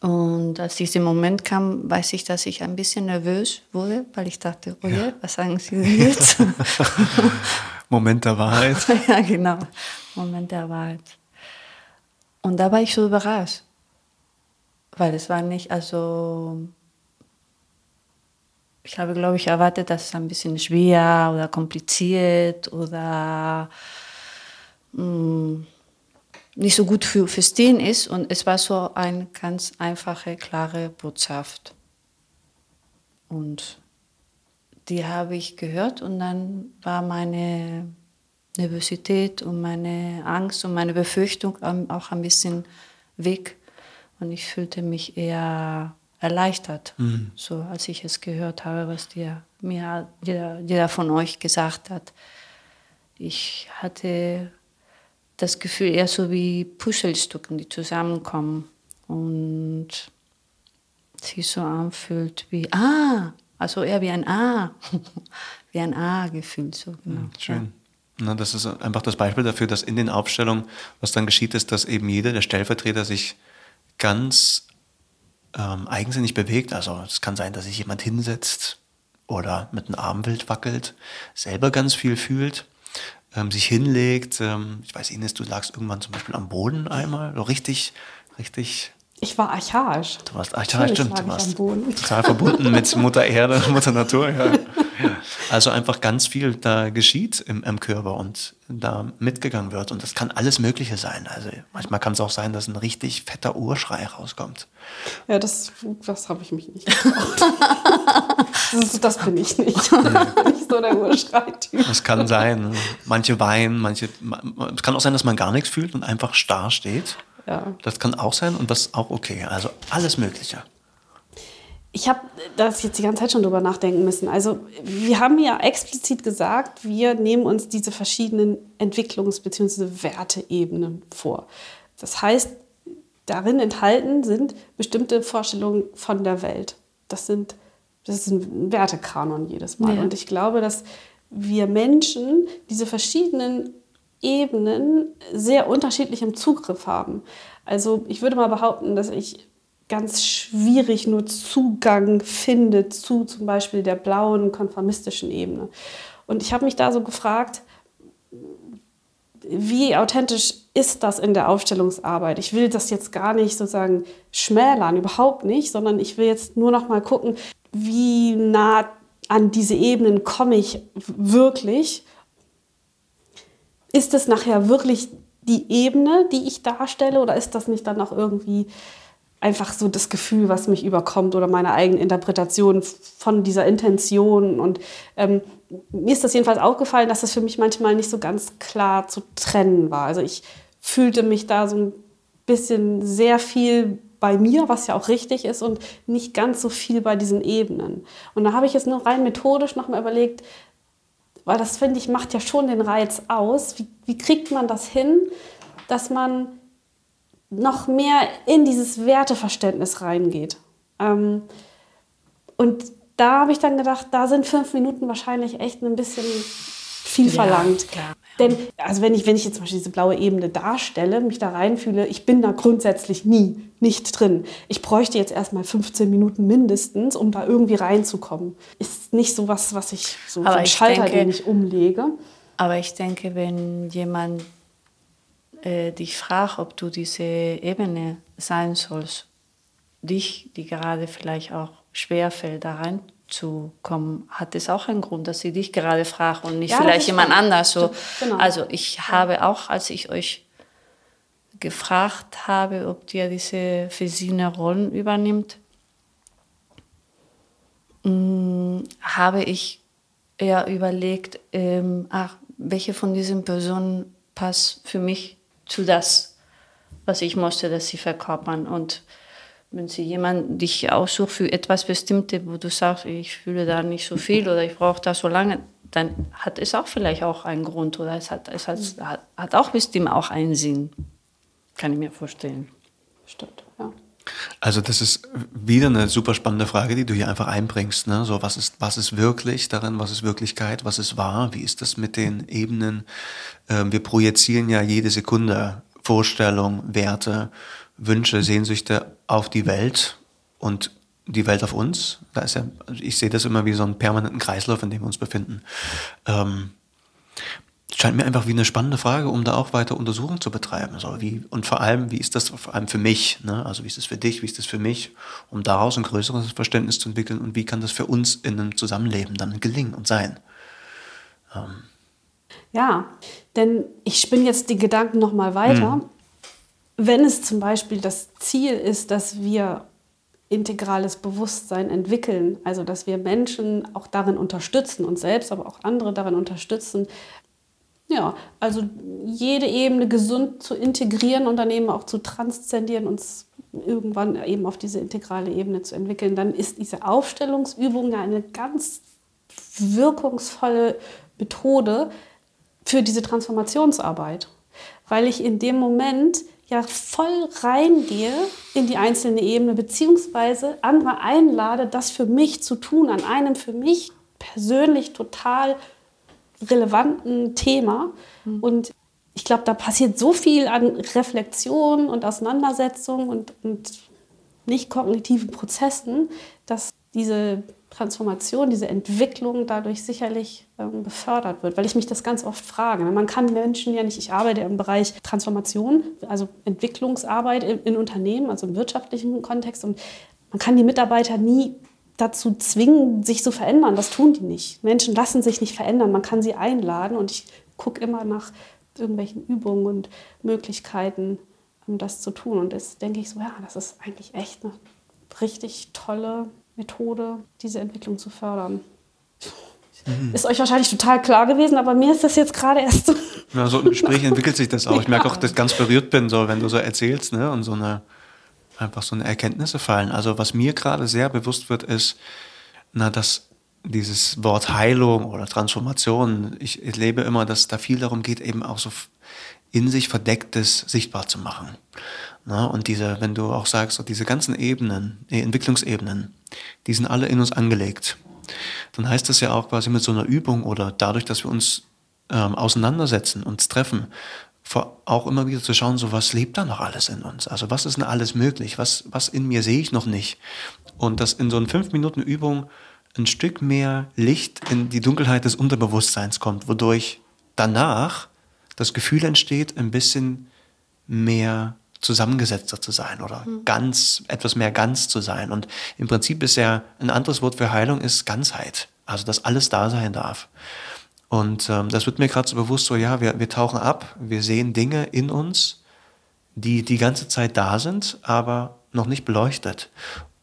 C: Und als dieser Moment kam, weiß ich, dass ich ein bisschen nervös wurde, weil ich dachte, oh ja. was sagen Sie denn jetzt? (laughs)
A: Moment der Wahrheit. (laughs)
C: ja, genau. Moment der Wahrheit. Und da war ich so überrascht. Weil es war nicht, also ich habe, glaube ich, erwartet, dass es ein bisschen schwer oder kompliziert oder mh, mm, nicht so gut für verstehen ist. Und es war so eine ganz einfache, klare Botschaft. Und die habe ich gehört und dann war meine Nervosität und meine Angst und meine Befürchtung auch ein bisschen weg. Und ich fühlte mich eher erleichtert, mhm. so als ich es gehört habe, was dir, mir jeder, jeder von euch gesagt hat. Ich hatte das Gefühl eher so wie Puzzlestücken, die zusammenkommen und sich so anfühlt wie Ah, also eher wie ein A, (laughs) wie ein A gefühlt. So,
A: genau. Ja, schön. Ja. Das ist einfach das Beispiel dafür, dass in den Aufstellungen, was dann geschieht, ist, dass eben jeder der Stellvertreter sich ganz ähm, eigensinnig bewegt. Also es kann sein, dass sich jemand hinsetzt oder mit einem Arm wild wackelt, selber ganz viel fühlt ähm, sich hinlegt. Ähm, ich weiß, Ines, du lagst irgendwann zum Beispiel am Boden einmal, so richtig, richtig.
B: Ich war archaisch.
A: Du warst archaisch, stimmt. Du warst total verbunden mit Mutter Erde, (laughs) Mutter Natur. Ja. Also einfach ganz viel da geschieht im, im, Körper und da mitgegangen wird. Und das kann alles Mögliche sein. Also manchmal kann es auch sein, dass ein richtig fetter Urschrei rauskommt.
B: Ja, das, das habe ich mich nicht getraut. das, das, bin ich nicht. (laughs) Ich so der Urschreityp.
A: Das kann sein. Manche weinen, manche. Es kann auch sein, dass man gar nichts fühlt und einfach starr steht.
B: Ja.
A: Das kann auch sein und das ist auch okay. Also alles Mögliche.
B: Ich habe das jetzt die ganze Zeit schon drüber nachdenken müssen. Also wir haben ja explizit gesagt, wir nehmen uns diese verschiedenen Entwicklungs- bzw. Werteebenen vor. Das heißt, darin enthalten sind bestimmte Vorstellungen von der Welt. Das sind das ist ein Wertekanon jedes Mal.
C: Ja.
B: Und ich glaube, dass wir Menschen diese verschiedenen Ebenen sehr unterschiedlich im Zugriff haben. Also ich würde mal behaupten, dass ich ganz schwierig nur Zugang finde zu zum Beispiel der blauen konformistischen Ebene. Und ich habe mich da so gefragt, wie authentisch ist das in der Aufstellungsarbeit? Ich will das jetzt gar nicht sozusagen schmälern, überhaupt nicht, sondern ich will jetzt nur noch mal gucken, wie nah an diese Ebenen komme ich wirklich? Ist es nachher wirklich die Ebene, die ich darstelle, oder ist das nicht dann auch irgendwie einfach so das Gefühl, was mich überkommt oder meine eigene Interpretation von dieser Intention? Und ähm, mir ist das jedenfalls aufgefallen, dass das für mich manchmal nicht so ganz klar zu trennen war. Also ich fühlte mich da so ein bisschen sehr viel bei mir, was ja auch richtig ist, und nicht ganz so viel bei diesen Ebenen. Und da habe ich jetzt nur rein methodisch nochmal überlegt, weil das finde ich macht ja schon den Reiz aus. Wie, wie kriegt man das hin, dass man noch mehr in dieses Werteverständnis reingeht? Ähm, und da habe ich dann gedacht, da sind fünf Minuten wahrscheinlich echt ein bisschen viel verlangt.
C: klar.
B: Denn, also wenn ich, wenn ich jetzt zum Beispiel diese blaue Ebene darstelle, mich da reinfühle, ich bin da grundsätzlich nie, nicht drin. Ich bräuchte jetzt erstmal 15 Minuten mindestens, um da irgendwie reinzukommen. Ist nicht so was, was ich, so, so
C: Aber
B: ein
C: ich
B: Schalter,
C: denke-
B: den ich umlege.
C: Aber ich denke, wenn jemand äh, dich fragt, ob du diese Ebene sein sollst, dich, die gerade vielleicht auch schwerfällt, da reinzukommen, hat es auch einen Grund, dass sie dich gerade fragt und nicht
B: Ja,
C: vielleicht jemand anders. So.
B: Genau.
C: Also ich habe auch, als ich euch gefragt habe, ob ihr diese verschiedenen Rollen übernimmt, mh, habe ich eher überlegt, ähm, ach, welche von diesen Personen passt für mich zu das, was ich möchte, dass sie verkörpern. Und wenn sie jemand dich aussucht für etwas Bestimmtes, wo du sagst, ich fühle da nicht so viel oder ich brauche das so lange, dann hat es auch vielleicht auch einen Grund oder es hat, es hat, hat, auch bestimmt auch einen Sinn. Kann ich mir vorstellen.
B: Stimmt.
A: Also das ist wieder eine super spannende Frage, die du hier einfach einbringst. Ne? So, was ist, was ist wirklich darin, was ist Wirklichkeit, was ist wahr, wie ist das mit den Ebenen? Ähm, wir projizieren ja jede Sekunde Vorstellung, Werte, Wünsche, Sehnsüchte auf die Welt und die Welt auf uns. Da ist ja, ich sehe das immer wie so einen permanenten Kreislauf, in dem wir uns befinden. Ähm, scheint mir einfach wie eine spannende Frage, um da auch weiter Untersuchungen zu betreiben. So, wie, und vor allem, wie ist das vor allem für mich? Ne? Also wie ist das für dich, wie ist das für mich, um daraus ein größeres Verständnis zu entwickeln und wie kann das für uns in einem Zusammenleben dann gelingen und sein?
B: Ja, denn ich spinne jetzt die Gedanken noch mal weiter. Wenn es zum Beispiel das Ziel ist, dass wir integrales Bewusstsein entwickeln, also dass wir Menschen auch darin unterstützen, uns selbst, aber auch andere darin unterstützen, ja, also jede Ebene gesund zu integrieren und dann eben auch zu transzendieren, uns irgendwann eben auf diese integrale Ebene zu entwickeln, dann ist diese Aufstellungsübung ja eine ganz wirkungsvolle Methode für diese Transformationsarbeit, weil ich in dem Moment ja voll reingehe in die einzelne Ebene, beziehungsweise andere einlade, das für mich zu tun, an einem für mich persönlich total relevanten Thema. Und ich glaube, da passiert so viel an Reflexion und Auseinandersetzung und, und nicht kognitiven Prozessen, dass diese Transformation, diese Entwicklung dadurch sicherlich ähm, befördert wird, weil ich mich das ganz oft frage. Man kann Menschen ja nicht, ich arbeite im Bereich Transformation, also Entwicklungsarbeit in, in Unternehmen, also im wirtschaftlichen Kontext und man kann die Mitarbeiter nie dazu zwingen, sich zu verändern. Das tun die nicht. Menschen lassen sich nicht verändern. Man kann sie einladen und ich gucke immer nach irgendwelchen Übungen und Möglichkeiten, um das zu tun. Und das denke ich so, ja, das ist eigentlich echt eine richtig tolle Methode, diese Entwicklung zu fördern. Mhm. Ist euch wahrscheinlich total klar gewesen, aber mir ist das jetzt gerade erst so.
A: Ja, so im Gespräch entwickelt sich das auch. Ich (laughs) merke auch, dass ich ganz berührt bin, so wenn du so erzählst, ne? Und so eine einfach so eine Erkenntnisse fallen. Also was mir gerade sehr bewusst wird, ist, na, dass dieses Wort Heilung oder Transformation, ich erlebe immer, dass da viel darum geht, eben auch so in sich Verdecktes sichtbar zu machen. Na, und diese, wenn du auch sagst, so diese ganzen Ebenen, die Entwicklungsebenen, die sind alle in uns angelegt. Dann heißt das ja auch quasi mit so einer Übung oder dadurch, dass wir uns ähm, auseinandersetzen, uns treffen, auch immer wieder zu schauen, so was lebt da noch alles in uns? Also was ist denn alles möglich? Was, was in mir sehe ich noch nicht? Und dass in so einer fünf Minuten Übung ein Stück mehr Licht in die Dunkelheit des Unterbewusstseins kommt, wodurch danach das Gefühl entsteht, ein bisschen mehr zusammengesetzter zu sein oder mhm. ganz, etwas mehr ganz zu sein. Und im Prinzip ist ja ein anderes Wort für Heilung ist Ganzheit. Also, dass alles da sein darf. Und ähm, das wird mir gerade so bewusst, so ja, wir, wir tauchen ab, wir sehen Dinge in uns, die die ganze Zeit da sind, aber noch nicht beleuchtet.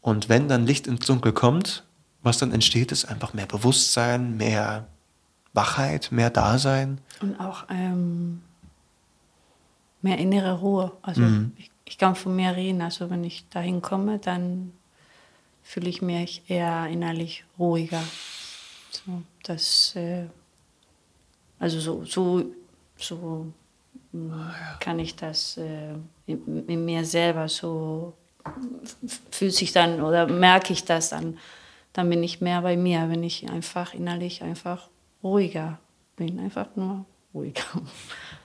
A: Und wenn dann Licht ins Dunkel kommt, was dann entsteht, ist einfach mehr Bewusstsein, mehr Wachheit, mehr Dasein.
C: Und auch ähm, mehr innere Ruhe. Also mhm. ich, ich, kann von mir reden, also wenn ich dahin komme, dann fühle ich mich eher innerlich ruhiger. So, das äh, also so, so, so ah, kann ich das äh, in, in, mir selber so fühlt sich dann oder merke ich das dann, dann bin ich mehr bei mir, wenn ich einfach innerlich einfach ruhiger bin, einfach nur ruhiger.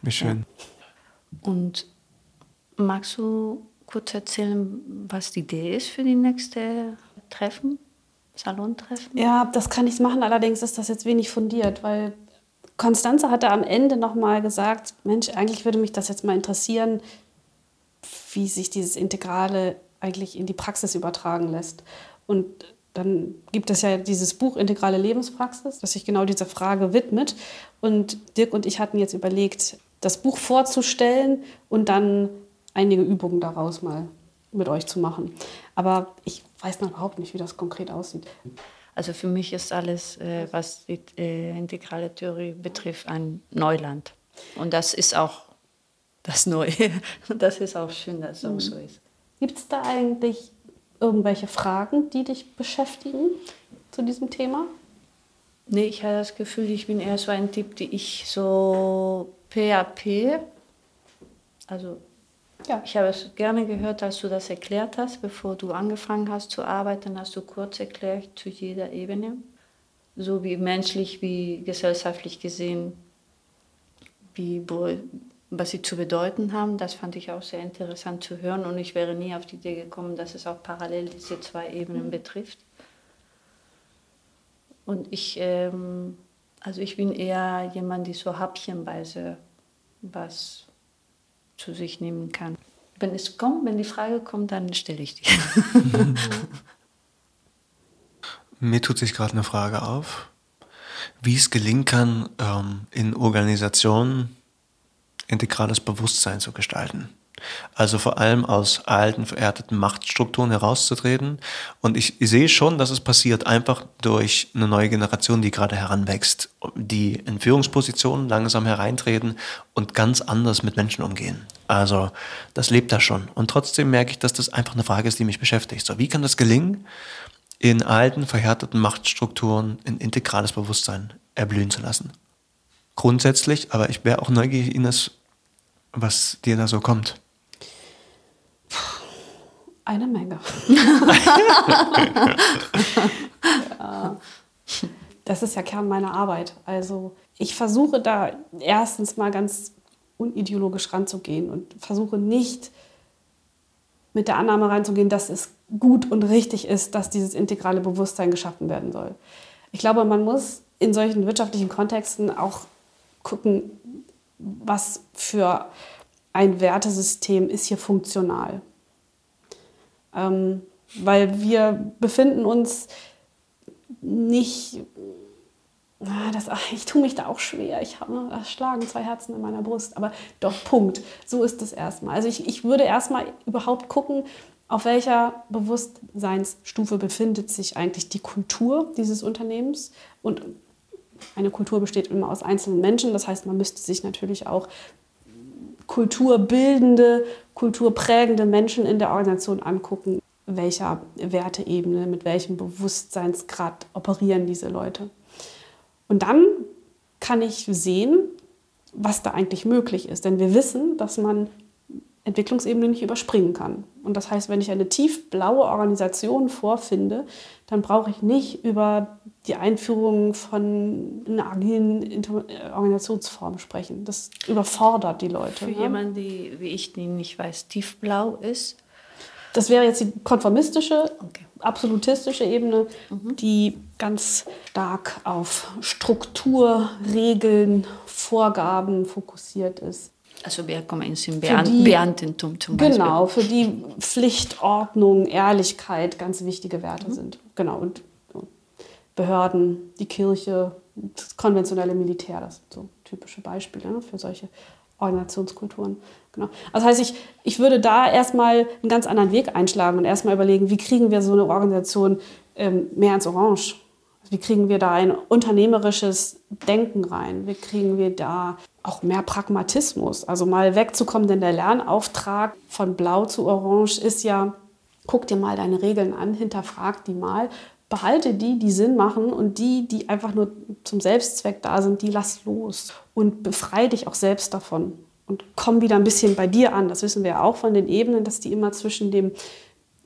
A: Wie schön.
C: Ja. Und magst du kurz erzählen, was die Idee ist für die nächste Treffen, Salontreffen?
B: Ja, das kann ich machen, allerdings ist das jetzt wenig fundiert, weil Konstanze hatte am Ende noch mal gesagt, Mensch, eigentlich würde mich das jetzt mal interessieren, wie sich dieses Integrale eigentlich in die Praxis übertragen lässt. Und dann gibt es ja dieses Buch Integrale Lebenspraxis, das sich genau dieser Frage widmet. Und Dirk und ich hatten jetzt überlegt, das Buch vorzustellen und dann einige Übungen daraus mal mit euch zu machen. Aber ich weiß noch überhaupt nicht, wie das konkret aussieht.
C: Also für mich ist alles, äh, was die äh, integrale Theorie betrifft, ein Neuland. Und das ist auch das Neue. (laughs) Und das ist auch schön, dass es mhm. auch so ist.
B: Gibt es da eigentlich irgendwelche Fragen, die dich beschäftigen zu diesem Thema?
C: Nee, ich habe das Gefühl, ich bin eher so ein Typ, die ich so PAP, also ja. Ich habe es gerne gehört, als du das erklärt hast, bevor du angefangen hast zu arbeiten, hast du kurz erklärt zu jeder Ebene, so wie menschlich wie gesellschaftlich gesehen, wie, was sie zu bedeuten haben. Das fand ich auch sehr interessant zu hören und ich wäre nie auf die Idee gekommen, dass es auch parallel diese zwei Ebenen mhm. betrifft. Und ich, ähm, also ich bin eher jemand, die so happchenweise was zu sich nehmen kann. Wenn es kommt, wenn die Frage kommt, dann stelle ich die. (laughs)
A: Mir tut sich gerade eine Frage auf, wie es gelingen kann, ähm, in Organisationen integrales Bewusstsein zu gestalten. Also vor allem aus alten, vererteten Machtstrukturen herauszutreten. Und ich, sehe schon, dass es passiert, einfach durch eine neue Generation, die gerade heranwächst, die in Führungspositionen langsam hereintreten und ganz anders mit Menschen umgehen. Also das lebt da schon. Und trotzdem merke ich, dass das einfach eine Frage ist, die mich beschäftigt. So, wie kann das gelingen, in alten, verhärteten Machtstrukturen ein integrales Bewusstsein erblühen zu lassen? Grundsätzlich, aber ich wäre auch neugierig, Ines, was dir da so kommt.
B: Eine Menge. (laughs) ja. Das ist ja Kern meiner Arbeit. Also ich versuche da erstens mal ganz unideologisch ranzugehen und versuche nicht mit der Annahme reinzugehen, dass es gut und richtig ist, dass dieses integrale Bewusstsein geschaffen werden soll. Ich glaube, man muss in solchen wirtschaftlichen Kontexten auch gucken, was für ein Wertesystem ist hier funktional. Ähm, weil wir befinden uns nicht, das, ich tue mich da auch schwer, ich habe da schlagen zwei Herzen in meiner Brust, aber doch, Punkt. So ist es erstmal. Also ich, ich würde erstmal überhaupt gucken, auf welcher Bewusstseinsstufe befindet sich eigentlich die Kultur dieses Unternehmens und eine Kultur besteht immer aus einzelnen Menschen. Das heißt, man müsste sich natürlich auch kulturbildende, kulturprägende Menschen in der Organisation angucken, welcher Werteebene, mit welchem Bewusstseinsgrad operieren diese Leute. Und dann kann ich sehen, was da eigentlich möglich ist. Denn wir wissen, dass man Entwicklungsebene nicht überspringen kann. Und das heißt, wenn ich eine tiefblaue Organisation vorfinde, dann brauche ich nicht über die Einführung von einer agilen Organisationsform sprechen. Das überfordert die Leute.
C: Für
B: ne?
C: jemanden, die, wie ich, die nicht weiß, tiefblau ist.
B: Das wäre jetzt die konformistische,
C: Okay.
B: absolutistische Ebene, die ganz stark auf Struktur, Regeln, Vorgaben fokussiert ist.
C: Also wir kommen ins
B: die-
C: Beamtentum zum Beispiel.
B: Genau, für die Pflicht, Ordnung, Ehrlichkeit ganz wichtige Werte sind. Genau, und Behörden, die Kirche, das konventionelle Militär, das sind so typische Beispiele ne, für solche Organisationskulturen. Genau. Das heißt, ich, ich würde da erstmal einen ganz anderen Weg einschlagen und erstmal überlegen, wie kriegen wir so eine Organisation ähm, mehr ins Orange? Wie kriegen wir da ein unternehmerisches Denken rein? Wie kriegen wir da auch mehr Pragmatismus? Also mal wegzukommen, denn der Lernauftrag von Blau zu Orange ist ja, guck dir mal deine Regeln an, hinterfrag die mal, behalte die, die Sinn machen und die, die einfach nur zum Selbstzweck da sind, die lass los und befreie dich auch selbst davon und komm wieder ein bisschen bei dir an. Das wissen wir ja auch von den Ebenen, dass die immer zwischen dem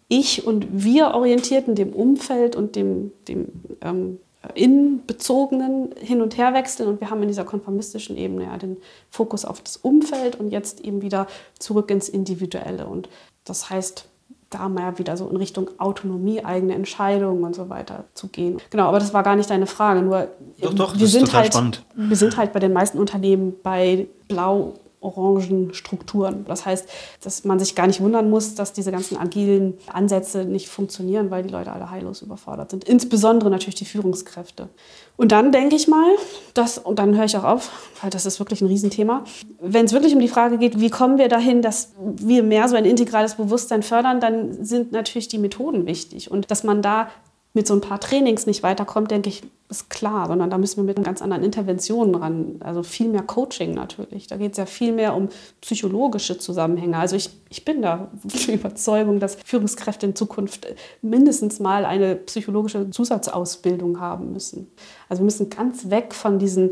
B: ich und wir orientierten, dem Umfeld und dem, dem ähm, innenbezogenen hin und her wechseln. Und wir haben in dieser konformistischen Ebene ja den Fokus auf das Umfeld und jetzt eben wieder zurück ins Individuelle. Und das heißt, da mal wieder so in Richtung Autonomie, eigene Entscheidungen und so weiter zu gehen. Genau, aber das war gar nicht deine Frage. Nur
A: Doch, doch,
B: wir sind halt,
A: spannend.
B: wir sind halt bei den meisten Unternehmen bei blau orangen Strukturen. Das heißt, dass man sich gar nicht wundern muss, dass diese ganzen agilen Ansätze nicht funktionieren, weil die Leute alle heillos überfordert sind. Insbesondere natürlich die Führungskräfte. Und dann denke ich mal, dass, und dann höre ich auch auf, weil das ist wirklich ein Riesenthema, wenn es wirklich um die Frage geht, wie kommen wir dahin, dass wir mehr so ein integrales Bewusstsein fördern, dann sind natürlich die Methoden wichtig. Und dass man da mit so ein paar Trainings nicht weiterkommt, denke ich, ist klar, sondern da müssen wir mit ganz anderen Interventionen ran. Also viel mehr Coaching natürlich. Da geht es ja viel mehr um psychologische Zusammenhänge. Also ich, ich bin da der Überzeugung, dass Führungskräfte in Zukunft mindestens mal eine psychologische Zusatzausbildung haben müssen. Also wir müssen ganz weg von diesen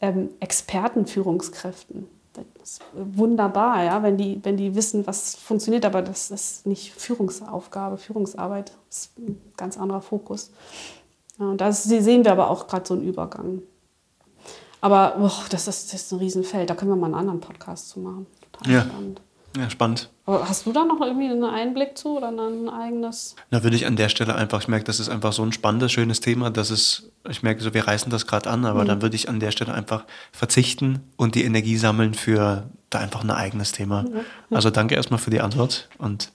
B: ähm, Expertenführungskräften. Das ist wunderbar, ja, wenn die, wenn die wissen, was funktioniert, aber das ist nicht Führungsaufgabe, Führungsarbeit ist ein ganz anderer Fokus. Ja, und da sehen wir aber auch gerade so einen Übergang. Aber boah, das, ist, das ist ein Riesenfeld, da können wir mal einen anderen Podcast zu machen. Total
A: Ja.
B: spannend.
A: Ja, spannend.
B: Aber hast du da noch irgendwie einen Einblick zu oder ein eigenes?
A: Da würde ich an der Stelle einfach, ich merke, das ist einfach so ein spannendes, schönes Thema, dass es, ich merke so, wir reißen das gerade an, aber dann würde ich an der Stelle einfach verzichten und die Energie sammeln für da einfach ein eigenes Thema. Also danke erstmal für die Antwort und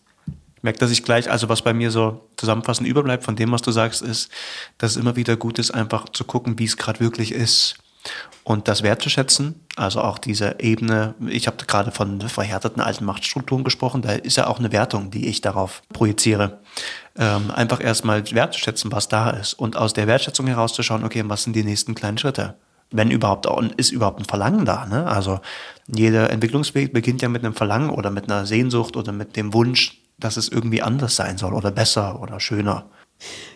A: ich merke, dass ich gleich, also was bei mir so zusammenfassend überbleibt von dem, was du sagst, ist, dass es immer wieder gut ist, einfach zu gucken, wie es gerade wirklich ist und das wertzuschätzen, also auch diese Ebene, ich habe gerade von verhärteten alten Machtstrukturen gesprochen, da ist ja auch eine Wertung, die ich darauf projiziere. Ähm, einfach erstmal wertzuschätzen, was da ist und aus der Wertschätzung herauszuschauen, okay, was sind die nächsten kleinen Schritte? Wenn überhaupt, und ist überhaupt ein Verlangen da? Ne? Also jeder Entwicklungsweg beginnt ja mit einem Verlangen oder mit einer Sehnsucht oder mit dem Wunsch, dass es irgendwie anders sein soll oder besser oder schöner.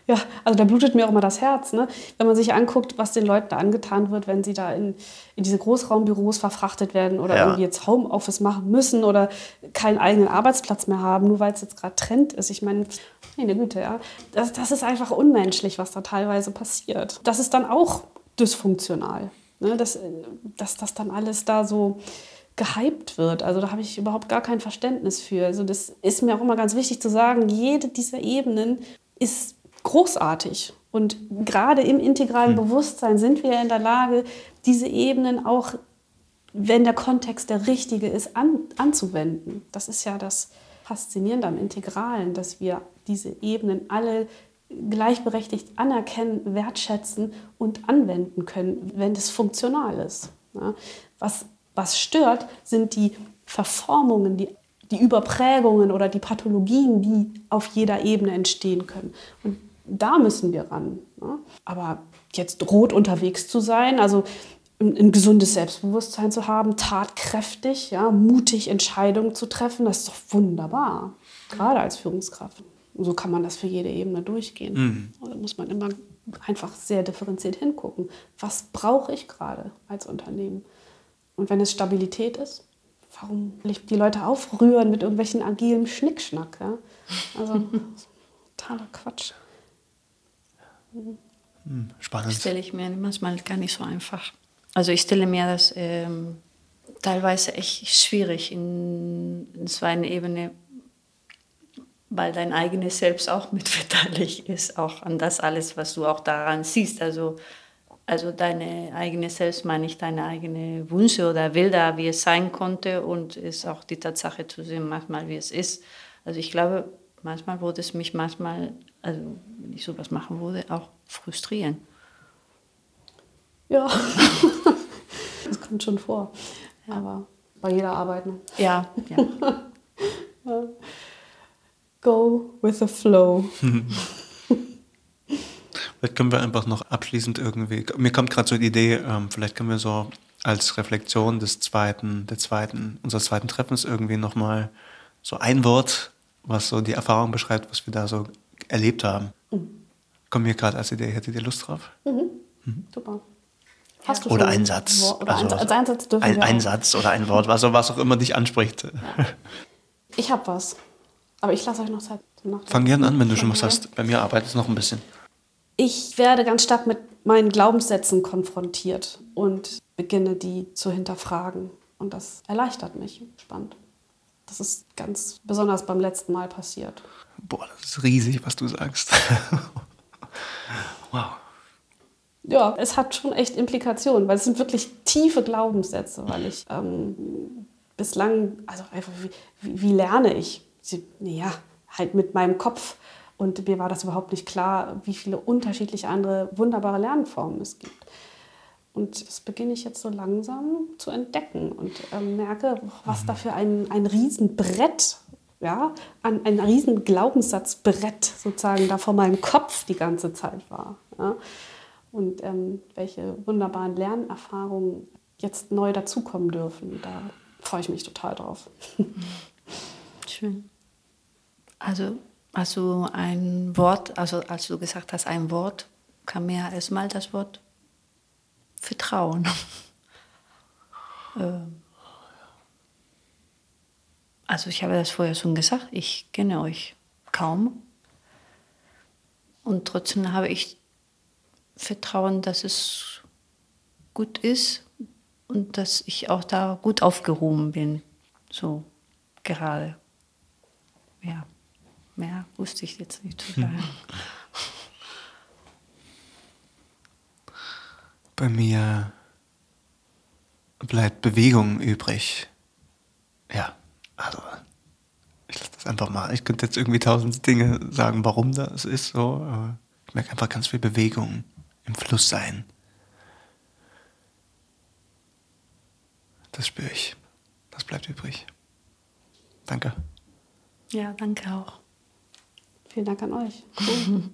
B: Ja, also da blutet mir auch immer das Herz, ne? wenn man sich anguckt, was den Leuten da angetan wird, wenn sie da in, in diese Großraumbüros verfrachtet werden oder
A: Ja.
B: irgendwie jetzt Homeoffice machen müssen oder keinen eigenen Arbeitsplatz mehr haben, nur weil es jetzt gerade Trend ist. Ich meine, meine Güte, ja, das, das ist einfach unmenschlich, was da teilweise passiert. Das ist dann auch dysfunktional, ne? dass, dass das dann alles da so gehypt wird. Also da habe ich überhaupt gar kein Verständnis für. Also das ist mir auch immer ganz wichtig zu sagen, jede dieser Ebenen ist großartig. Und gerade im integralen Bewusstsein sind wir in der Lage, diese Ebenen auch, wenn der Kontext der richtige ist, an, anzuwenden. Das ist ja das Faszinierende am Integralen, dass wir diese Ebenen alle gleichberechtigt anerkennen, wertschätzen und anwenden können, wenn es funktional ist. Was, was stört, sind die Verformungen, die, die Überprägungen oder die Pathologien, die auf jeder Ebene entstehen können. Und da müssen wir ran. Ne? Aber jetzt rot unterwegs zu sein, also ein, ein, gesundes Selbstbewusstsein zu haben, tatkräftig, ja, mutig Entscheidungen zu treffen, das ist doch wunderbar. Gerade als Führungskraft. Und so kann man das für jede Ebene durchgehen. Mhm. Da muss man immer einfach sehr differenziert hingucken. Was brauche ich gerade als Unternehmen? Und wenn es Stabilität ist, warum will ich die Leute aufrühren mit irgendwelchen agilen Schnickschnack? Ja? Also, (laughs) totaler Quatsch.
A: Hm, spannend.
C: Stelle ich mir manchmal gar nicht so einfach. Also ich stelle mir das ähm, teilweise echt schwierig in, in so Ebene, weil dein eigenes Selbst auch (laughs) mit beteiligt ist, auch an das alles, was du auch daran siehst. Also, also deine eigene Selbst meine ich deine eigene Wünsche oder Bilder, wie es sein konnte und ist auch die Tatsache zu sehen, manchmal wie es ist. Also ich glaube, manchmal würde es mich manchmal, also wenn ich sowas machen würde, auch frustrieren.
B: Ja, (laughs) das kommt schon vor. Aber bei jeder Arbeit. Ne?
C: Ja, ja. (laughs)
B: ja. Go with the flow. (laughs)
A: vielleicht können wir einfach noch abschließend irgendwie, mir kommt gerade so die Idee, ähm, vielleicht können wir so als Reflexion des zweiten, der zweiten, unseres zweiten Treffens irgendwie nochmal so ein Wort, was so die Erfahrung beschreibt, was wir da so erlebt haben. Mhm. Kommt mir gerade als Idee, hättet ihr Lust drauf?
B: Mhm. Mhm. Super.
A: Hast du oder ein Satz.
B: Oder also ein, ein, Satz dürfen
A: ein,
B: wir
A: ein Satz oder ein Wort, was, was auch immer dich anspricht. Ja.
B: Ich habe was. Aber ich lasse euch noch Zeit
A: zum Nachdenken. Fang gerne an, wenn du schon was hast. Bei mir arbeitet es noch ein bisschen.
B: Ich werde ganz stark mit meinen Glaubenssätzen konfrontiert und beginne die zu hinterfragen. Und das erleichtert mich. Spannend. Das ist ganz besonders beim letzten Mal passiert.
A: Boah, das ist riesig, was du sagst. (laughs) wow.
B: Ja, es hat schon echt Implikationen, weil es sind wirklich tiefe Glaubenssätze, weil ich ähm, bislang, also einfach, wie, wie, wie lerne ich? ja, halt mit meinem Kopf. Und mir war das überhaupt nicht klar, wie viele unterschiedliche andere wunderbare Lernformen es gibt. Und das beginne ich jetzt so langsam zu entdecken und äh, merke, was da für ein, ein Riesenbrett, ja, ein, ein riesen Glaubenssatzbrett sozusagen da vor meinem Kopf die ganze Zeit war. Ja. Und ähm, welche wunderbaren Lernerfahrungen jetzt neu dazukommen dürfen. Da freue ich mich total drauf. (laughs)
C: Schön. Also, also ein Wort, also als du gesagt hast, ein Wort, kam mir erstmal das Wort Vertrauen. (laughs) Ähm, also ich habe das vorher schon gesagt, ich kenne euch kaum. Und trotzdem habe ich Vertrauen, dass es gut ist und dass ich auch da gut aufgehoben bin. So gerade. Ja. Mehr wusste ich jetzt nicht zu sagen.
A: Bei mir bleibt Bewegung übrig. Also ich lasse das einfach mal. Ich könnte jetzt irgendwie tausend Dinge sagen, warum das ist so, aber ich merke einfach ganz viel Bewegung im Fluss sein. Das spüre ich. Das bleibt übrig. Danke.
C: Ja, danke auch.
B: Vielen Dank an euch. Cool. (laughs)